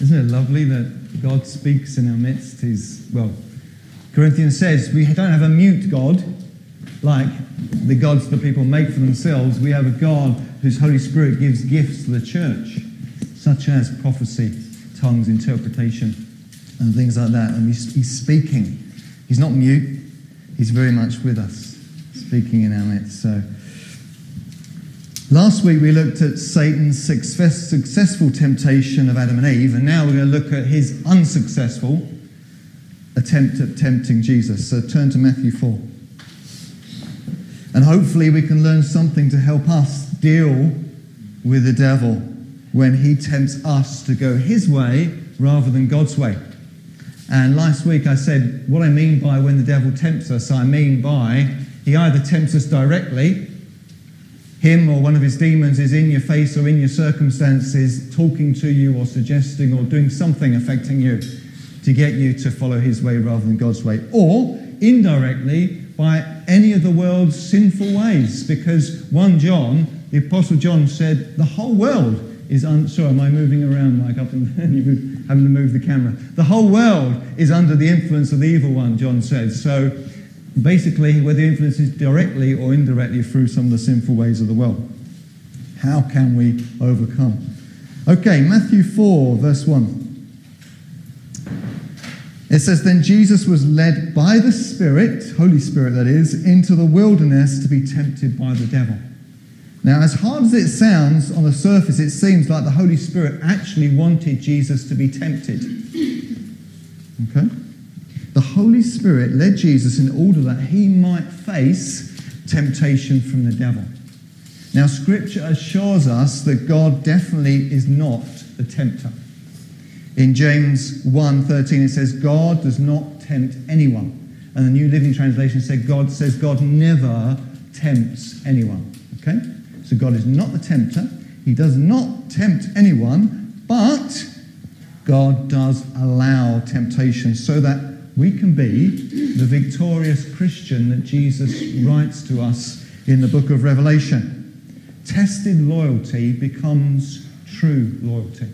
Isn't it lovely that God speaks in our midst? He's, well, Corinthians says we don't have a mute God like the gods that people make for themselves. We have a God whose Holy Spirit gives gifts to the church, such as prophecy, tongues, interpretation, and things like that. And he's speaking. He's not mute, he's very much with us, speaking in our midst. So, last week we looked at Satan's success, successful temptation of Adam and Eve, and now we're going to look at his unsuccessful attempt at tempting Jesus. So, turn to Matthew 4. And hopefully, we can learn something to help us deal with the devil when he tempts us to go his way rather than God's way. And last week I said what I mean by when the devil tempts us, I mean by he either tempts us directly, him or one of his demons is in your face or in your circumstances, talking to you or suggesting or doing something affecting you to get you to follow his way rather than God's way, or indirectly by any of the world's sinful ways. Because 1 John, the Apostle John said, the whole world is un- sorry, am I moving around like up and having to move the camera. The whole world is under the influence of the evil one, John says. So basically, whether the influence is directly or indirectly through some of the sinful ways of the world. How can we overcome? Okay, Matthew 4, verse 1. It says, Then Jesus was led by the Spirit, Holy Spirit that is, into the wilderness to be tempted by the devil. Now, as hard as it sounds on the surface, it seems like the Holy Spirit actually wanted Jesus to be tempted. Okay? The Holy Spirit led Jesus in order that he might face temptation from the devil. Now, Scripture assures us that God definitely is not the tempter. In James 1:13 it says God does not tempt anyone. And the New Living Translation said God says God never tempts anyone. Okay? So God is not the tempter. He does not tempt anyone, but God does allow temptation so that we can be the victorious Christian that Jesus writes to us in the book of Revelation. Tested loyalty becomes true loyalty.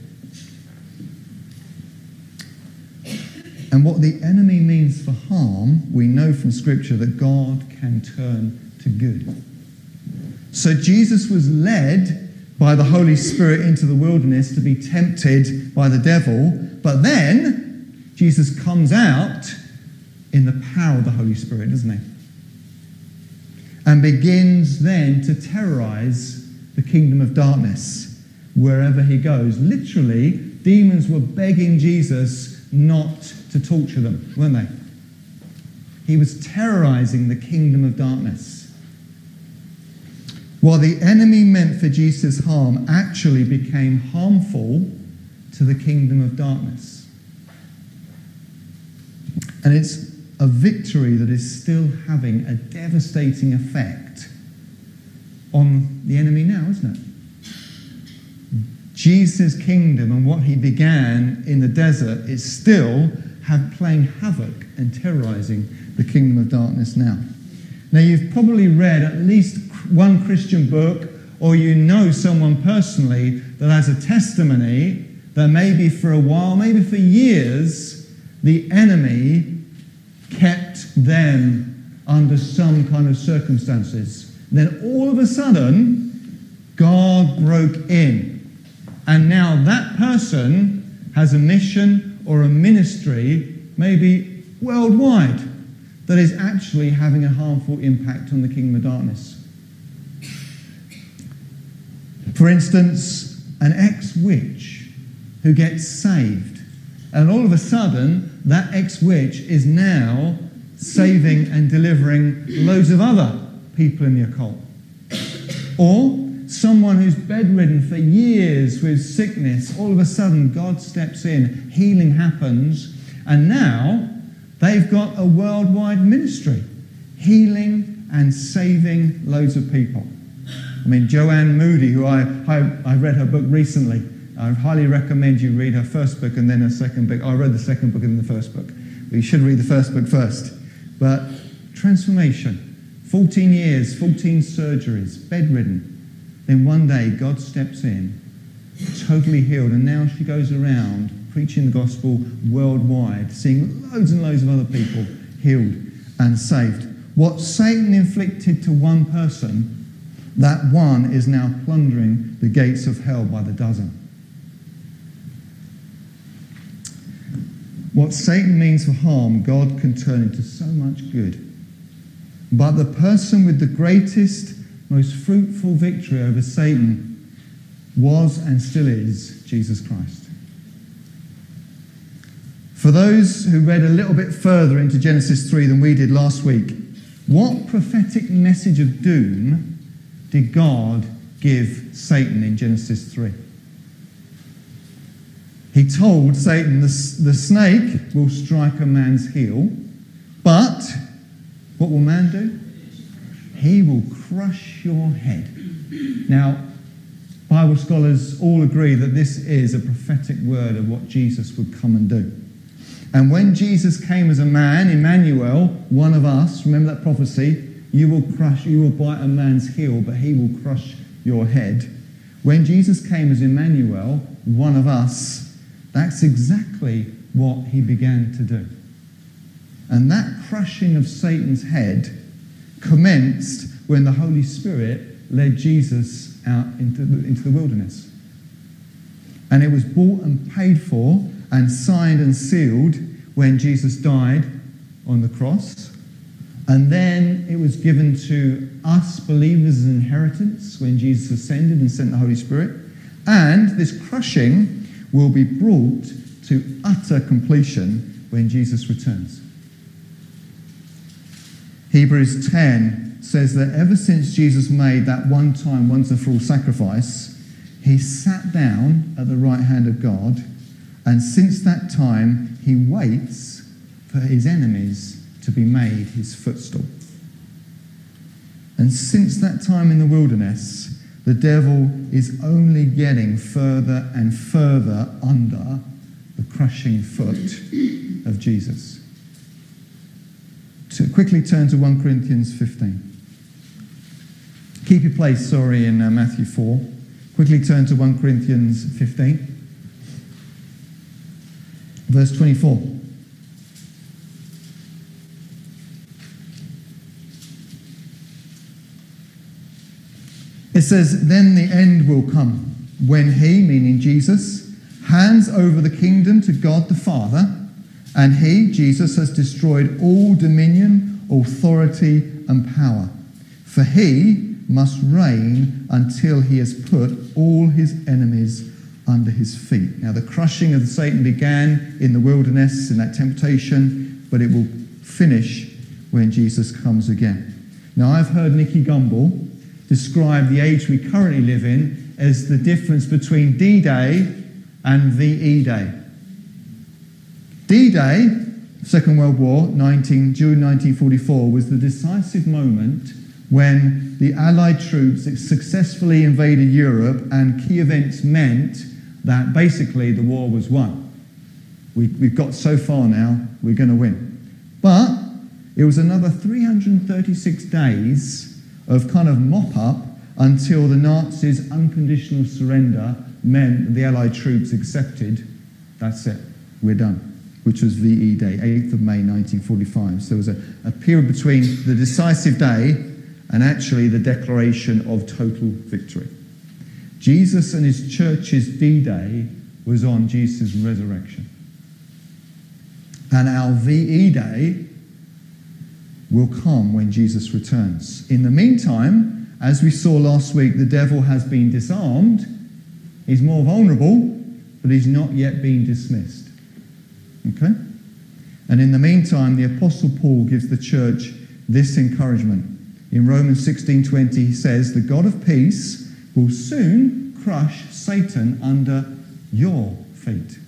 And what the enemy means for harm, we know from Scripture that God can turn to good. So Jesus was led by the Holy Spirit into the wilderness to be tempted by the devil, but then Jesus comes out in the power of the Holy Spirit, doesn't he? And begins then to terrorize the kingdom of darkness wherever he goes. Literally, demons were begging Jesus not to torture them, weren't they? He was terrorizing the kingdom of darkness. What the enemy meant for Jesus' harm actually became harmful to the kingdom of darkness. And it's a victory that is still having a devastating effect on the enemy now, isn't it? Jesus' kingdom and what he began in the desert is still playing havoc and terrorizing the kingdom of darkness now. Now, you've probably read at least one Christian book, or you know someone personally that has a testimony that maybe for a while, maybe for years, the enemy kept them under some kind of circumstances. Then all of a sudden, God broke in. And now that person has a mission or a ministry, maybe worldwide, that is actually having a harmful impact on the kingdom of darkness. For instance, an ex witch who gets saved, and all of a sudden, that ex witch is now saving and delivering loads of other people in the occult. Or someone who's bedridden for years with sickness, all of a sudden, God steps in, healing happens, and now they've got a worldwide ministry, healing and saving loads of people. I mean, Joanne Moody, who I, I, I read her book recently. I highly recommend you read her first book and then her second book. I read the second book and the first book. But you should read the first book first. But transformation 14 years, 14 surgeries, bedridden. Then one day God steps in totally healed. And now she goes around preaching the gospel worldwide, seeing loads and loads of other people healed and saved. What Satan inflicted to one person, that one is now plundering the gates of hell by the dozen. What Satan means for harm, God can turn into so much good. But the person with the greatest, most fruitful victory over Satan was and still is Jesus Christ. For those who read a little bit further into Genesis 3 than we did last week, what prophetic message of doom did God give Satan in Genesis 3? He told Satan, the, the snake will strike a man's heel, but what will man do? He will crush your head. Now, Bible scholars all agree that this is a prophetic word of what Jesus would come and do. And when Jesus came as a man, Emmanuel, one of us, remember that prophecy? You will crush, you will bite a man's heel, but he will crush your head. When Jesus came as Emmanuel, one of us, that's exactly what he began to do. And that crushing of Satan's head commenced when the Holy Spirit led Jesus out into the, into the wilderness. And it was bought and paid for and signed and sealed when Jesus died on the cross. And then it was given to us believers as inheritance when Jesus ascended and sent the Holy Spirit. And this crushing will be brought to utter completion when Jesus returns. Hebrews 10 says that ever since Jesus made that one time, once and for all sacrifice, he sat down at the right hand of God and since that time, he waits for his enemies to be made his footstool. And since that time in the wilderness, the devil is only getting further and further under the crushing foot of Jesus. To quickly turn to 1 Corinthians 15. Keep your place, sorry, in uh, Matthew 4. Quickly turn to 1 Corinthians 15. Verse 24. It says, Then the end will come when he, meaning Jesus, hands over the kingdom to God the Father, and he, Jesus, has destroyed all dominion, authority, and power. For he must reign until he has put all his enemies under his feet. Now, the crushing of Satan began in the wilderness in that temptation, but it will finish when Jesus comes again. Now, I've heard Nicky Gumbel describe the age we currently live in as the difference between D Day and VE Day. D Day, Second World War, 19, June 1944, was the decisive moment when the Allied troops successfully invaded Europe and key events meant that basically the war was won. We, we've got so far now, we're going to win. But it was another 336 days of kind of mop up until the Nazis' unconditional surrender meant that the Allied troops accepted, that's it, we're done, which was VE Day, 8th of May 1945. So there was a, a period between the decisive day and actually the declaration of total victory. Jesus and his church's D Day was on Jesus' resurrection. And our VE Day will come when Jesus returns. In the meantime, as we saw last week, the devil has been disarmed. He's more vulnerable, but he's not yet been dismissed. Okay? And in the meantime, the Apostle Paul gives the church this encouragement. In Romans 16:20, he says, The God of peace will soon crush Satan under your feet.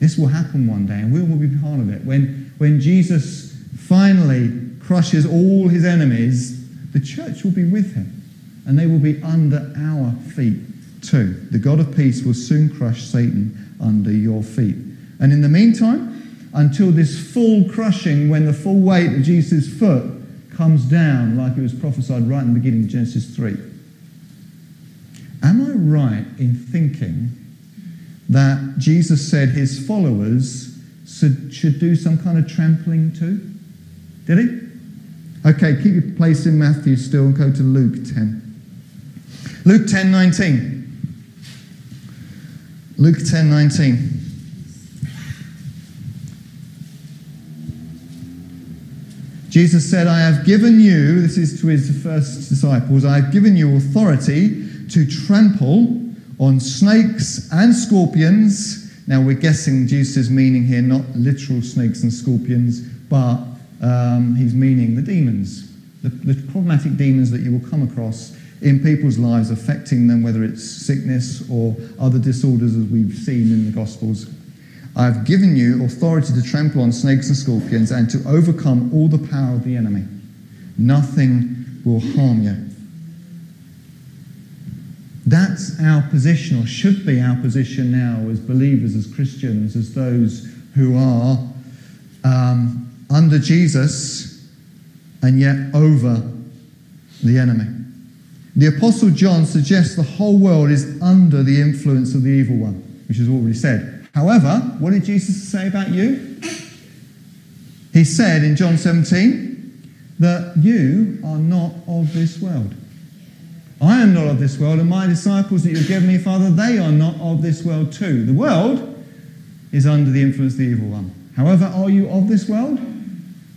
This will happen one day, and we will be part of it. When, when Jesus finally crushes all his enemies, the church will be with him, and they will be under our feet too. The God of peace will soon crush Satan under your feet. And in the meantime, until this full crushing, when the full weight of Jesus' foot comes down, like it was prophesied right in the beginning of Genesis 3 Am I right in thinking that Jesus said his followers should, should do some kind of trampling too? Did he? Okay, keep your place in Matthew still and go to Luke 10. Luke 10 19. Luke 10 19. Jesus said, I have given you, this is to his first disciples, I have given you authority to trample on snakes and scorpions. Now we're guessing Jesus meaning here not literal snakes and scorpions, but um, he's meaning the demons, the, the problematic demons that you will come across in people's lives, affecting them, whether it's sickness or other disorders as we've seen in the Gospels. I have given you authority to trample on snakes and scorpions and to overcome all the power of the enemy. Nothing will harm you. That's our position, or should be our position now as believers, as Christians, as those who are um, under Jesus and yet over the enemy. The Apostle John suggests the whole world is under the influence of the evil one, which is already said. However, what did Jesus say about you? He said in John 17 that you are not of this world. I am not of this world, and my disciples that you've given me, Father, they are not of this world too. The world is under the influence of the evil one. However, are you of this world?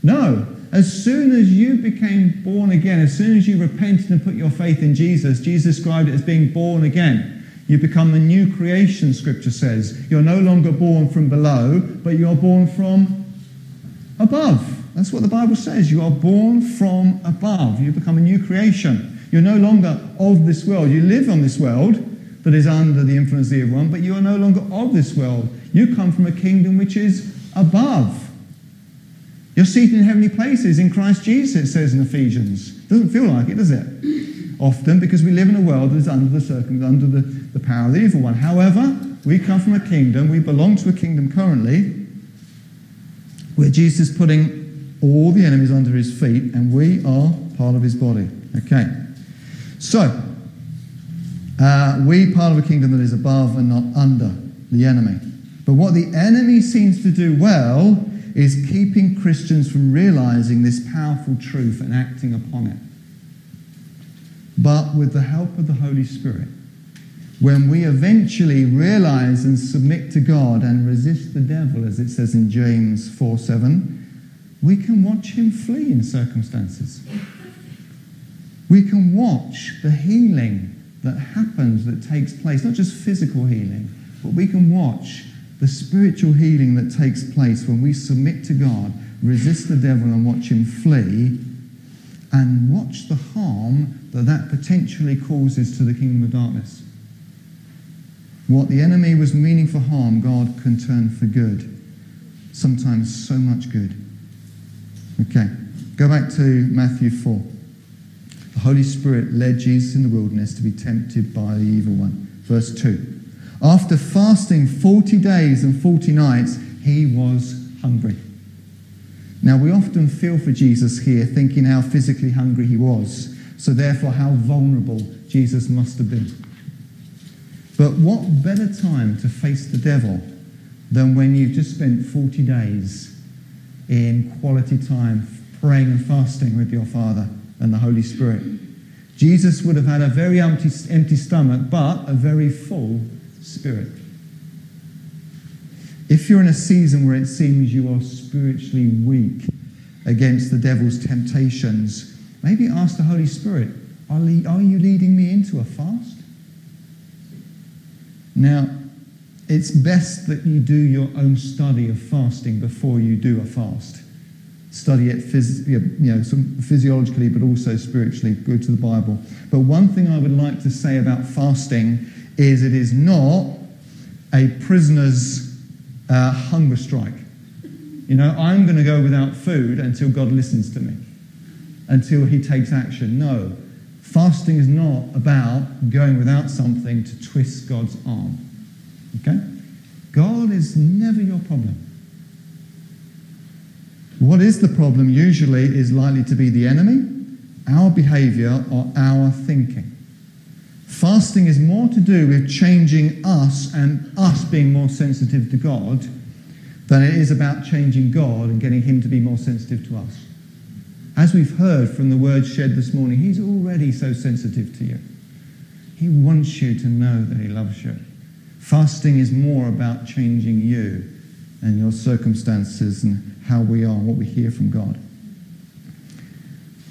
No. As soon as you became born again, as soon as you repented and put your faith in Jesus, Jesus described it as being born again. You become a new creation, Scripture says. You're no longer born from below, but you're born from above. That's what the Bible says. You are born from above. You become a new creation. You're no longer of this world. You live on this world that is under the influence of the one, but you are no longer of this world. You come from a kingdom which is above. You're seated in heavenly places in Christ Jesus, it says in Ephesians. Doesn't feel like it, does it? Often because we live in a world that is under the circum- under the, the power of the evil one. However, we come from a kingdom, we belong to a kingdom currently, where Jesus is putting all the enemies under his feet, and we are part of his body. Okay. So, uh, we part of a kingdom that is above and not under the enemy. But what the enemy seems to do well is keeping Christians from realizing this powerful truth and acting upon it. But with the help of the Holy Spirit, when we eventually realize and submit to God and resist the devil, as it says in James 4 7, we can watch him flee in circumstances. We can watch the healing that happens, that takes place, not just physical healing, but we can watch the spiritual healing that takes place when we submit to God, resist the devil, and watch him flee, and watch the harm that that potentially causes to the kingdom of darkness. What the enemy was meaning for harm, God can turn for good. Sometimes so much good. Okay, go back to Matthew 4. The Holy Spirit led Jesus in the wilderness to be tempted by the evil one. Verse 2. After fasting 40 days and 40 nights, he was hungry. Now, we often feel for Jesus here, thinking how physically hungry he was. So, therefore, how vulnerable Jesus must have been. But what better time to face the devil than when you've just spent 40 days in quality time praying and fasting with your Father and the Holy Spirit? Jesus would have had a very empty, empty stomach, but a very full spirit. If you're in a season where it seems you are spiritually weak against the devil's temptations, maybe ask the Holy Spirit, are, you leading me into a fast? Now, it's best that you do your own study of fasting before you do a fast. Study it phys- you know, physiologically, but also spiritually. Go to the Bible. But one thing I would like to say about fasting is it is not a prisoner's uh, hunger strike. You know, I'm going to go without food until God listens to me, until He takes action. No, Fasting is not about going without something to twist God's arm. Okay? God is never your problem. What is the problem usually is likely to be the enemy, our behavior, or our thinking. Fasting is more to do with changing us and us being more sensitive to God than it is about changing God and getting Him to be more sensitive to us. As we've heard from the word shared this morning, He's already so sensitive to you. He wants you to know that He loves you. Fasting is more about changing you and your circumstances and how we are what we hear from God.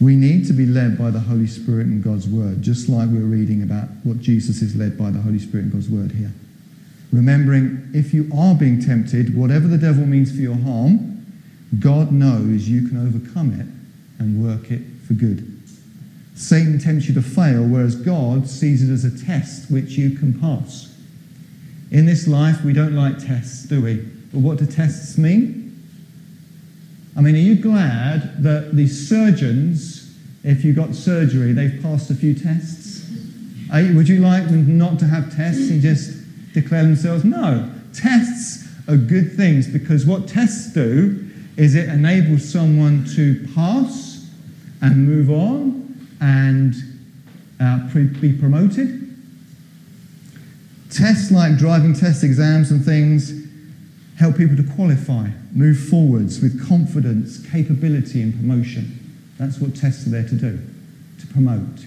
We need to be led by the Holy Spirit and God's Word, just like we're reading about what Jesus is led by the Holy Spirit and God's Word here. Remembering, if you are being tempted, whatever the devil means for your harm, God knows you can overcome it and work it for good. Satan tempts you to fail, whereas God sees it as a test which you can pass. In this life, we don't like tests, do we? But what do tests mean? I mean, are you glad that the surgeons, if you got surgery, they've passed a few tests? You, would you like them not to have tests and just declare themselves? No. Tests are good things because what tests do is it enables someone to pass and move on and uh, be promoted. Tests like driving test exams and things help people to qualify, move forwards with confidence, capability, and promotion. That's what tests are there to do to promote,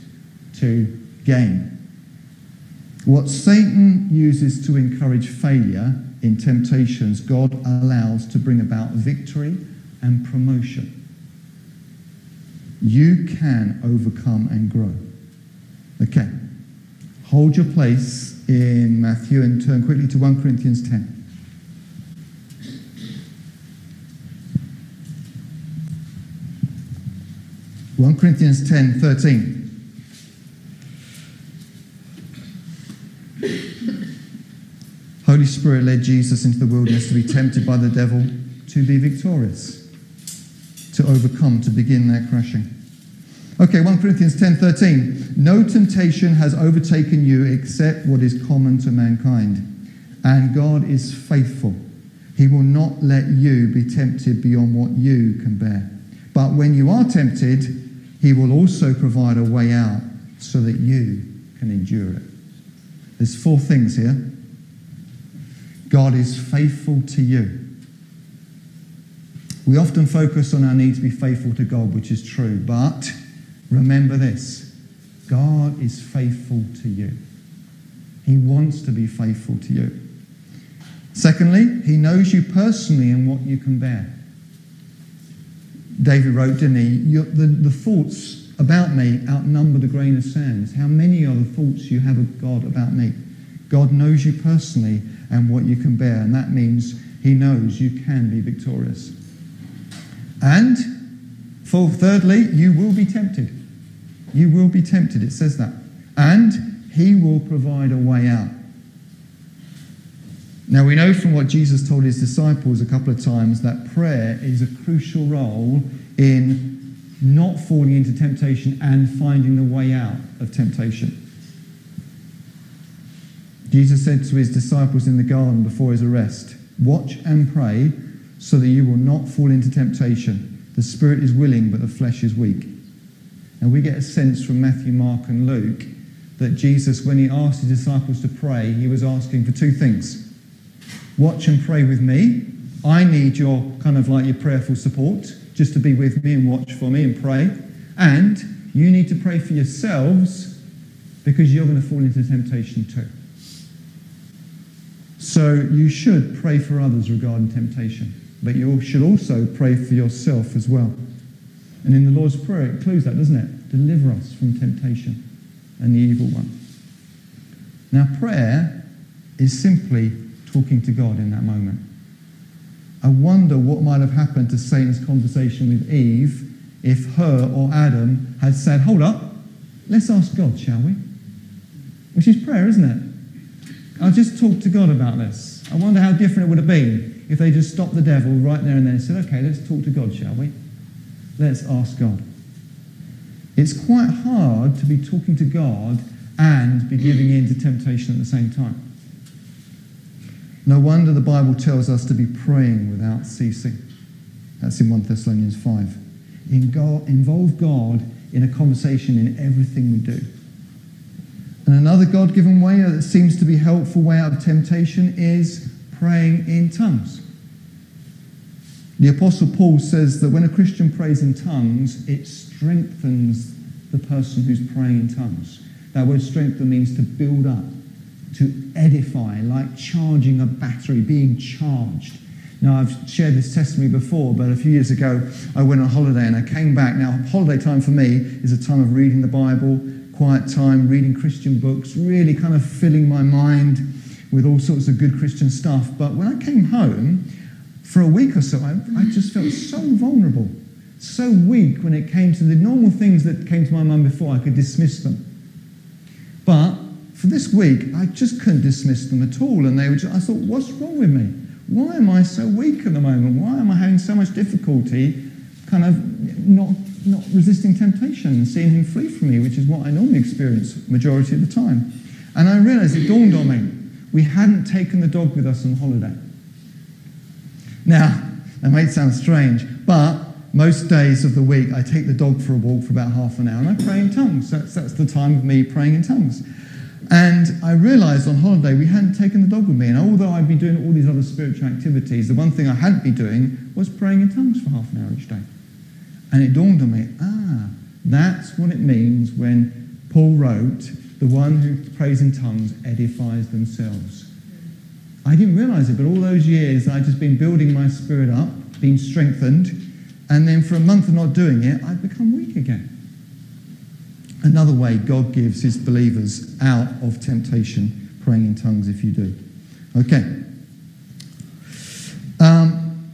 to gain. What Satan uses to encourage failure in temptations, God allows to bring about victory and promotion. You can overcome and grow. Okay. Hold your place in Matthew and turn quickly to 1 Corinthians 10. 1 Corinthians 10 13. Holy Spirit led Jesus into the wilderness to be tempted by the devil to be victorious, to overcome, to begin their crushing. Okay, 1 Corinthians 10 13. No temptation has overtaken you except what is common to mankind. And God is faithful. He will not let you be tempted beyond what you can bear. But when you are tempted, he will also provide a way out so that you can endure it. There's four things here. God is faithful to you. We often focus on our need to be faithful to God, which is true, but remember this God is faithful to you. He wants to be faithful to you. Secondly, He knows you personally and what you can bear. David wrote, didn't he? The, the thoughts about me outnumber the grain of sand. How many are the thoughts you have of God about me? God knows you personally and what you can bear, and that means He knows you can be victorious. And for thirdly, you will be tempted. You will be tempted, it says that. And He will provide a way out. Now, we know from what Jesus told his disciples a couple of times that prayer is a crucial role in not falling into temptation and finding the way out of temptation. Jesus said to his disciples in the garden before his arrest, Watch and pray so that you will not fall into temptation. The spirit is willing, but the flesh is weak. And we get a sense from Matthew, Mark, and Luke that Jesus, when he asked his disciples to pray, he was asking for two things watch and pray with me. I need your kind of like your prayerful support just to be with me and watch for me and pray. And you need to pray for yourselves because you're going to fall into temptation too. So you should pray for others regarding temptation, but you should also pray for yourself as well. And in the Lord's Prayer, it includes that, doesn't it? Deliver us from temptation and the evil one. Now, prayer is simply talking to God in that moment. I wonder what might have happened to Satan's conversation with Eve if her or Adam had said, Hold up, let's ask God, shall we? Which is prayer, isn't it? I'll just talk to God about this. I wonder how different it would have been if they just stopped the devil right there and then and said, Okay, let's talk to God, shall we? Let's ask God. It's quite hard to be talking to God and be giving in to temptation at the same time. No wonder the Bible tells us to be praying without ceasing. That's in 1 Thessalonians 5. In God, involve God in a conversation in everything we do. And another God given way that seems to be helpful way out of temptation is praying in tongues. The Apostle Paul says that when a Christian prays in tongues, it strengthens the person who's praying in tongues. That word strengthen means to build up, to edify, like charging a battery, being charged. Now, I've shared this testimony before, but a few years ago, I went on holiday and I came back. Now, holiday time for me is a time of reading the Bible, quiet time, reading Christian books, really kind of filling my mind with all sorts of good Christian stuff. But when I came home, for a week or so, I, I just felt so vulnerable, so weak when it came to the normal things that came to my mind before, I could dismiss them. But for this week, I just couldn't dismiss them at all. And they were just, I thought, what's wrong with me? Why am I so weak at the moment? Why am I having so much difficulty kind of not not resisting temptation and seeing him flee from me, which is what I normally experience majority of the time. And I realized it dawned on me we hadn't taken the dog with us on holiday. Now, that might sound strange, but most days of the week I take the dog for a walk for about half an hour and I pray in tongues. That's, that's the time of me praying in tongues. And I realized on holiday we hadn't taken the dog with me. And although I'd been doing all these other spiritual activities, the one thing I hadn't been doing was praying in tongues for half an hour each day. And it dawned on me, ah, that's what it means when Paul wrote, the one who prays in tongues edifies themselves. I didn't realize it, but all those years I'd just been building my spirit up, being strengthened, and then for a month of not doing it, I'd become weak again. Another way God gives his believers out of temptation, praying in tongues if you do. Okay. Um,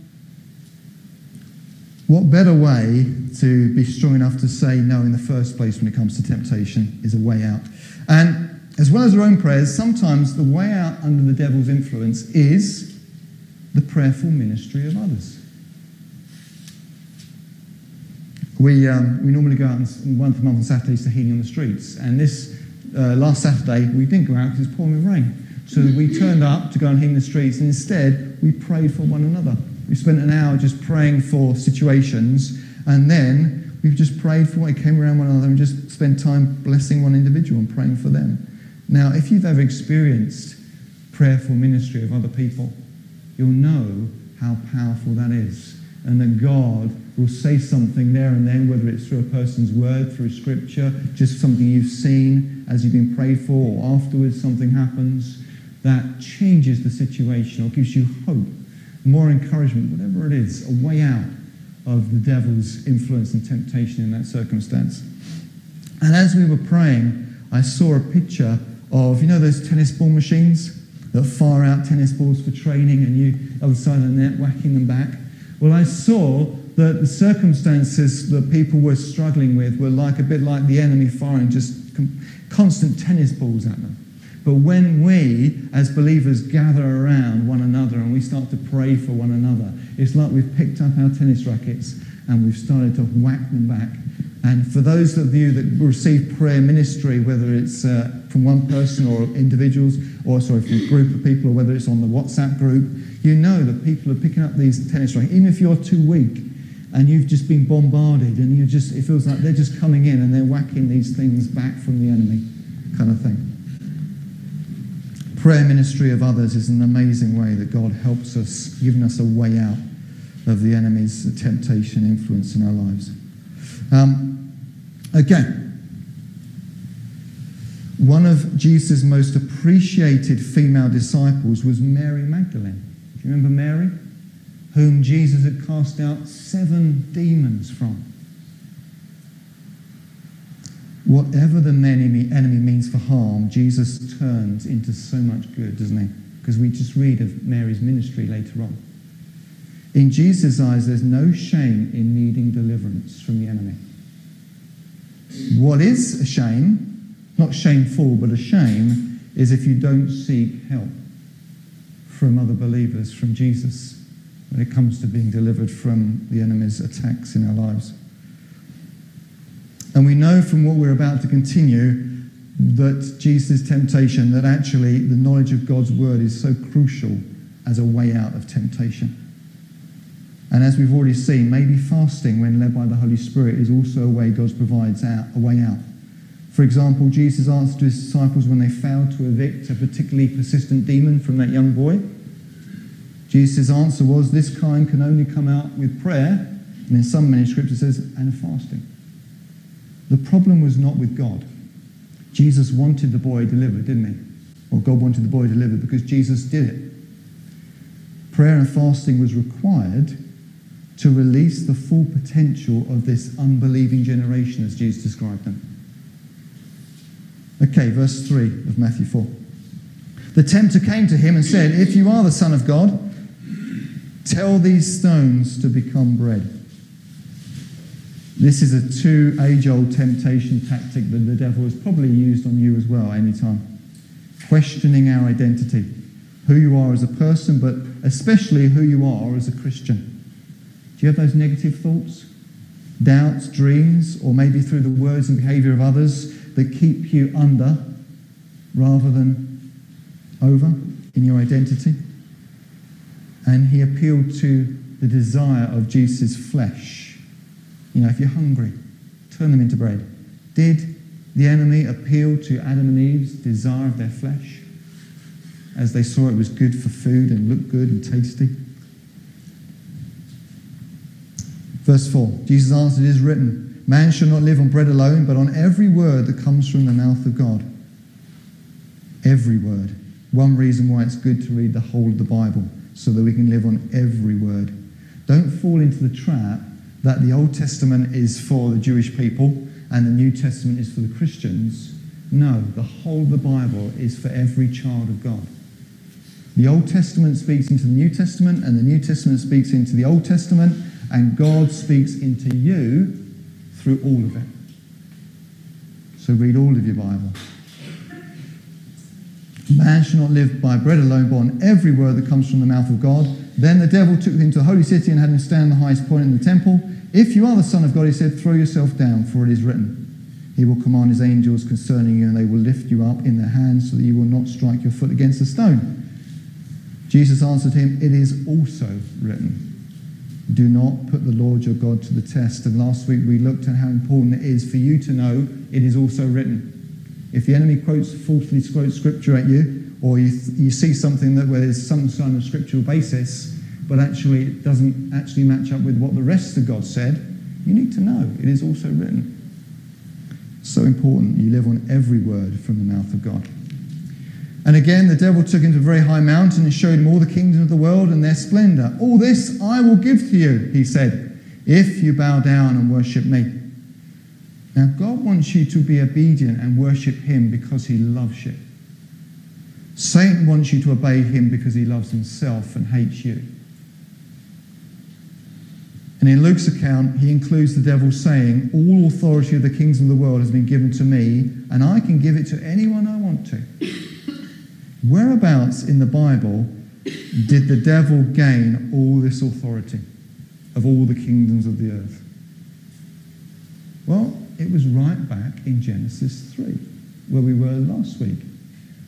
what better way to be strong enough to say no in the first place when it comes to temptation is a way out? And as well as our own prayers, sometimes the way out under the devil's influence is the prayerful ministry of others. We, um, we normally go out once a month on Saturdays to healing on the streets. And this uh, last Saturday, we didn't go out because it's pouring rain. So we turned up to go and heal in the streets, and instead, we prayed for one another. We spent an hour just praying for situations, and then we've just prayed for what came around one another and just spent time blessing one individual and praying for them. Now, if you've ever experienced prayerful ministry of other people, you'll know how powerful that is. And that God will say something there and then, whether it's through a person's word, through scripture, just something you've seen as you've been prayed for, or afterwards something happens that changes the situation or gives you hope more encouragement, whatever it is, a way out of the devil's influence and temptation in that circumstance. And as we were praying, I saw a picture of, you know, those tennis ball machines that fire out tennis balls for training and you, other side of the net, whacking them back. Well, I saw that the circumstances that people were struggling with were like a bit like the enemy firing just constant tennis balls at them. But when we, as believers, gather around one another and we start to pray for one another, it's like we've picked up our tennis rackets and we've started to whack them back. And for those of you that receive prayer ministry, whether it's uh, from one person or individuals, or sorry, from a group of people, or whether it's on the WhatsApp group, you know that people are picking up these tennis rackets, even if you're too weak and you've just been bombarded and you just it feels like they're just coming in and they're whacking these things back from the enemy kind of thing prayer ministry of others is an amazing way that God helps us, giving us a way out of the enemy's temptation influence in our lives. Um, again, one of Jesus' most appreciated female disciples was Mary Magdalene. Do you remember Mary? Whom Jesus had cast out seven demons from. Whatever the enemy, enemy means for harm, Jesus turns into so much good, doesn't he? Because we just read of Mary's ministry later on. In Jesus' eyes, there's no shame in needing deliverance from the enemy. What is a shame, not shameful, but a shame, is if you don't seek help from other believers, from Jesus, when it comes to being delivered from the enemy's attacks in our lives. And we know from what we're about to continue that Jesus' temptation, that actually the knowledge of God's word is so crucial as a way out of temptation. And as we've already seen, maybe fasting, when led by the Holy Spirit, is also a way God provides out, a way out For example, Jesus answered his disciples when they failed to evict a particularly persistent demon from that young boy. Jesus' answer was, This kind can only come out with prayer, and in some manuscripts it says, and fasting. The problem was not with God. Jesus wanted the boy delivered, didn't he? Or God wanted the boy delivered because Jesus did it. Prayer and fasting was required to release the full potential of this unbelieving generation as Jesus described them. Okay, verse 3 of Matthew 4. The tempter came to him and said, If you are the Son of God, tell these stones to become bread. This is a two age old temptation tactic that the devil has probably used on you as well, anytime. Questioning our identity, who you are as a person, but especially who you are as a Christian. Do you have those negative thoughts? Doubts, dreams, or maybe through the words and behavior of others that keep you under rather than over in your identity? And he appealed to the desire of Jesus' flesh. You know, if you're hungry, turn them into bread. Did the enemy appeal to Adam and Eve's desire of their flesh as they saw it was good for food and looked good and tasty? Verse 4 Jesus answered, It is written, Man shall not live on bread alone, but on every word that comes from the mouth of God. Every word. One reason why it's good to read the whole of the Bible, so that we can live on every word. Don't fall into the trap that the Old Testament is for the Jewish people and the New Testament is for the Christians. No, the whole of the Bible is for every child of God. The Old Testament speaks into the New Testament, and the New Testament speaks into the Old Testament, and God speaks into you through all of it. So read all of your Bible. Man shall not live by bread alone, but on every word that comes from the mouth of God. Then the devil took him to the holy city and had him stand on the highest point in the temple. If you are the Son of God, he said, throw yourself down, for it is written. He will command his angels concerning you, and they will lift you up in their hands so that you will not strike your foot against a stone. Jesus answered him, It is also written. Do not put the Lord your God to the test. And last week we looked at how important it is for you to know it is also written. If the enemy quotes falsely quotes scripture at you, or you, you see something that where there's some kind of scriptural basis, but actually it doesn't actually match up with what the rest of God said, you need to know it is also written. So important. You live on every word from the mouth of God. And again, the devil took him to a very high mountain and showed him all the kingdoms of the world and their splendor. All this I will give to you, he said, if you bow down and worship me. Now, God wants you to be obedient and worship him because he loves you. Satan wants you to obey him because he loves himself and hates you. And in Luke's account, he includes the devil saying, All authority of the kings of the world has been given to me, and I can give it to anyone I want to. Whereabouts in the Bible did the devil gain all this authority of all the kingdoms of the earth? Well, it was right back in Genesis 3, where we were last week,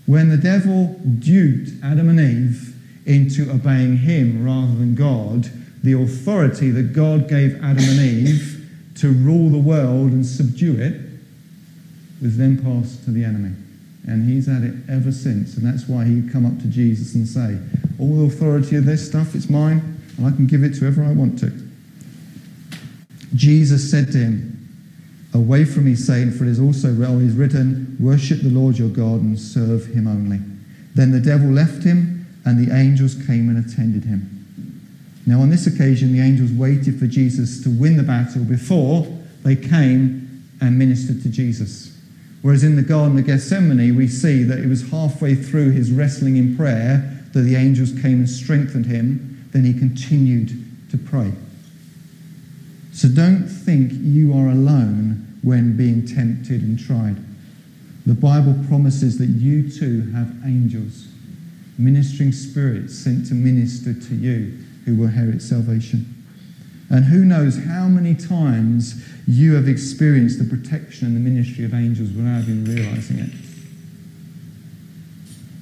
when the devil duped Adam and Eve into obeying him rather than God, the authority that God gave Adam and Eve to rule the world and subdue it was then passed to the enemy. And he's had it ever since. And that's why he'd come up to Jesus and say, All the authority of this stuff, it's mine, and I can give it to whoever I want to. Jesus said to him, Away from me, Satan, for it is also well is written, Worship the Lord your God and serve him only. Then the devil left him, and the angels came and attended him. Now, on this occasion, the angels waited for Jesus to win the battle before they came and ministered to Jesus. Whereas in the Garden of Gethsemane, we see that it was halfway through his wrestling in prayer that the angels came and strengthened him. Then he continued to pray. So don't think you are alone when being tempted and tried. The Bible promises that you too have angels, ministering spirits sent to minister to you who will inherit salvation. And who knows how many times you have experienced the protection and the ministry of angels without even realizing it.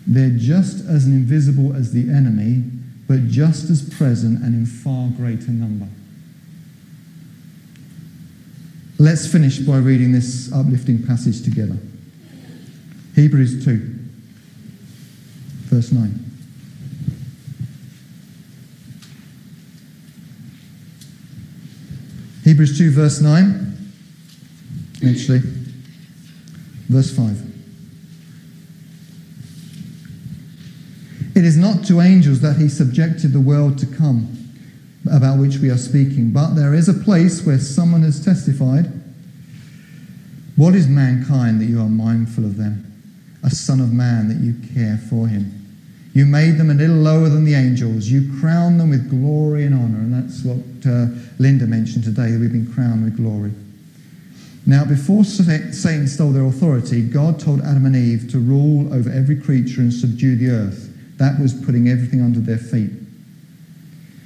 They're just as invisible as the enemy, but just as present and in far greater number. Let's finish by reading this uplifting passage together. Hebrews 2, verse 9. Hebrews 2, verse 9. Actually, verse 5. It is not to angels that he subjected the world to come, about which we are speaking, but there is a place where someone has testified. What is mankind that you are mindful of them? A son of man that you care for him. You made them a little lower than the angels. You crowned them with glory and honor. And that's what uh, Linda mentioned today, that we've been crowned with glory. Now, before Satan stole their authority, God told Adam and Eve to rule over every creature and subdue the earth. That was putting everything under their feet.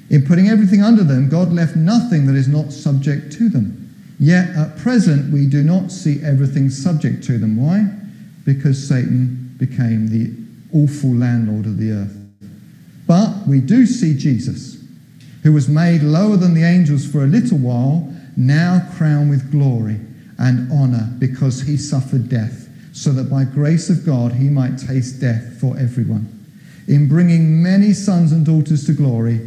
In putting everything under them, God left nothing that is not subject to them. Yet at present, we do not see everything subject to them. Why? Because Satan became the awful landlord of the earth. But we do see Jesus, who was made lower than the angels for a little while, now crowned with glory and honor because he suffered death, so that by grace of God he might taste death for everyone. In bringing many sons and daughters to glory,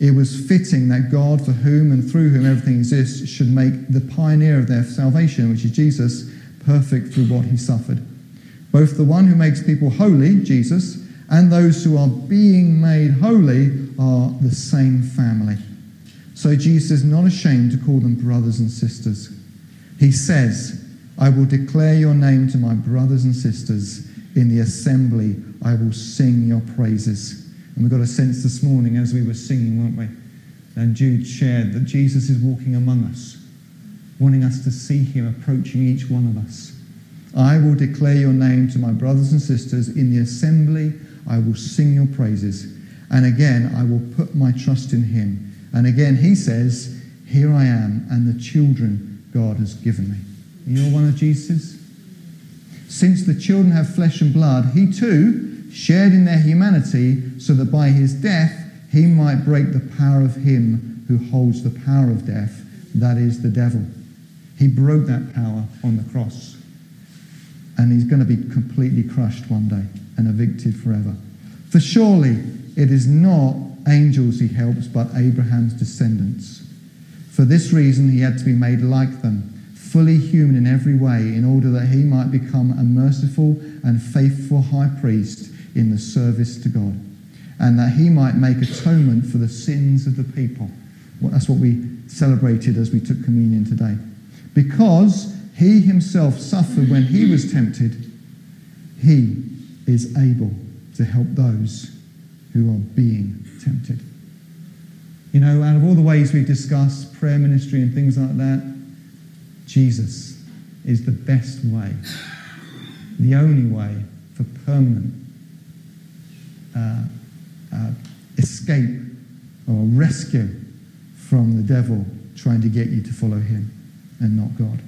it was fitting that God, for whom and through whom everything exists, should make the pioneer of their salvation, which is Jesus, perfect through what he suffered. Both the one who makes people holy, Jesus, and those who are being made holy are the same family. So Jesus is not ashamed to call them brothers and sisters. He says, I will declare your name to my brothers and sisters. In the assembly, I will sing your praises. And we got a sense this morning as we were singing, weren't we? And Jude shared that Jesus is walking among us, wanting us to see him approaching each one of us. I will declare your name to my brothers and sisters. In the assembly, I will sing your praises. And again, I will put my trust in him. And again, he says, Here I am, and the children God has given me. You're one of Jesus' Since the children have flesh and blood, he too shared in their humanity so that by his death he might break the power of him who holds the power of death, that is the devil. He broke that power on the cross. And he's going to be completely crushed one day and evicted forever. For surely it is not angels he helps, but Abraham's descendants. For this reason he had to be made like them fully human in every way, in order that he might become a merciful and faithful high priest in the service to God, and that he might make atonement for the sins of the people. Well, that's what we celebrated as we took communion today. Because he himself suffered when he was tempted, he is able to help those who are being tempted. You know, out of all the ways we've discussed prayer ministry and things like that, Jesus is the best way, the only way for permanent uh, uh, escape or rescue from the devil trying to get you to follow him and not God.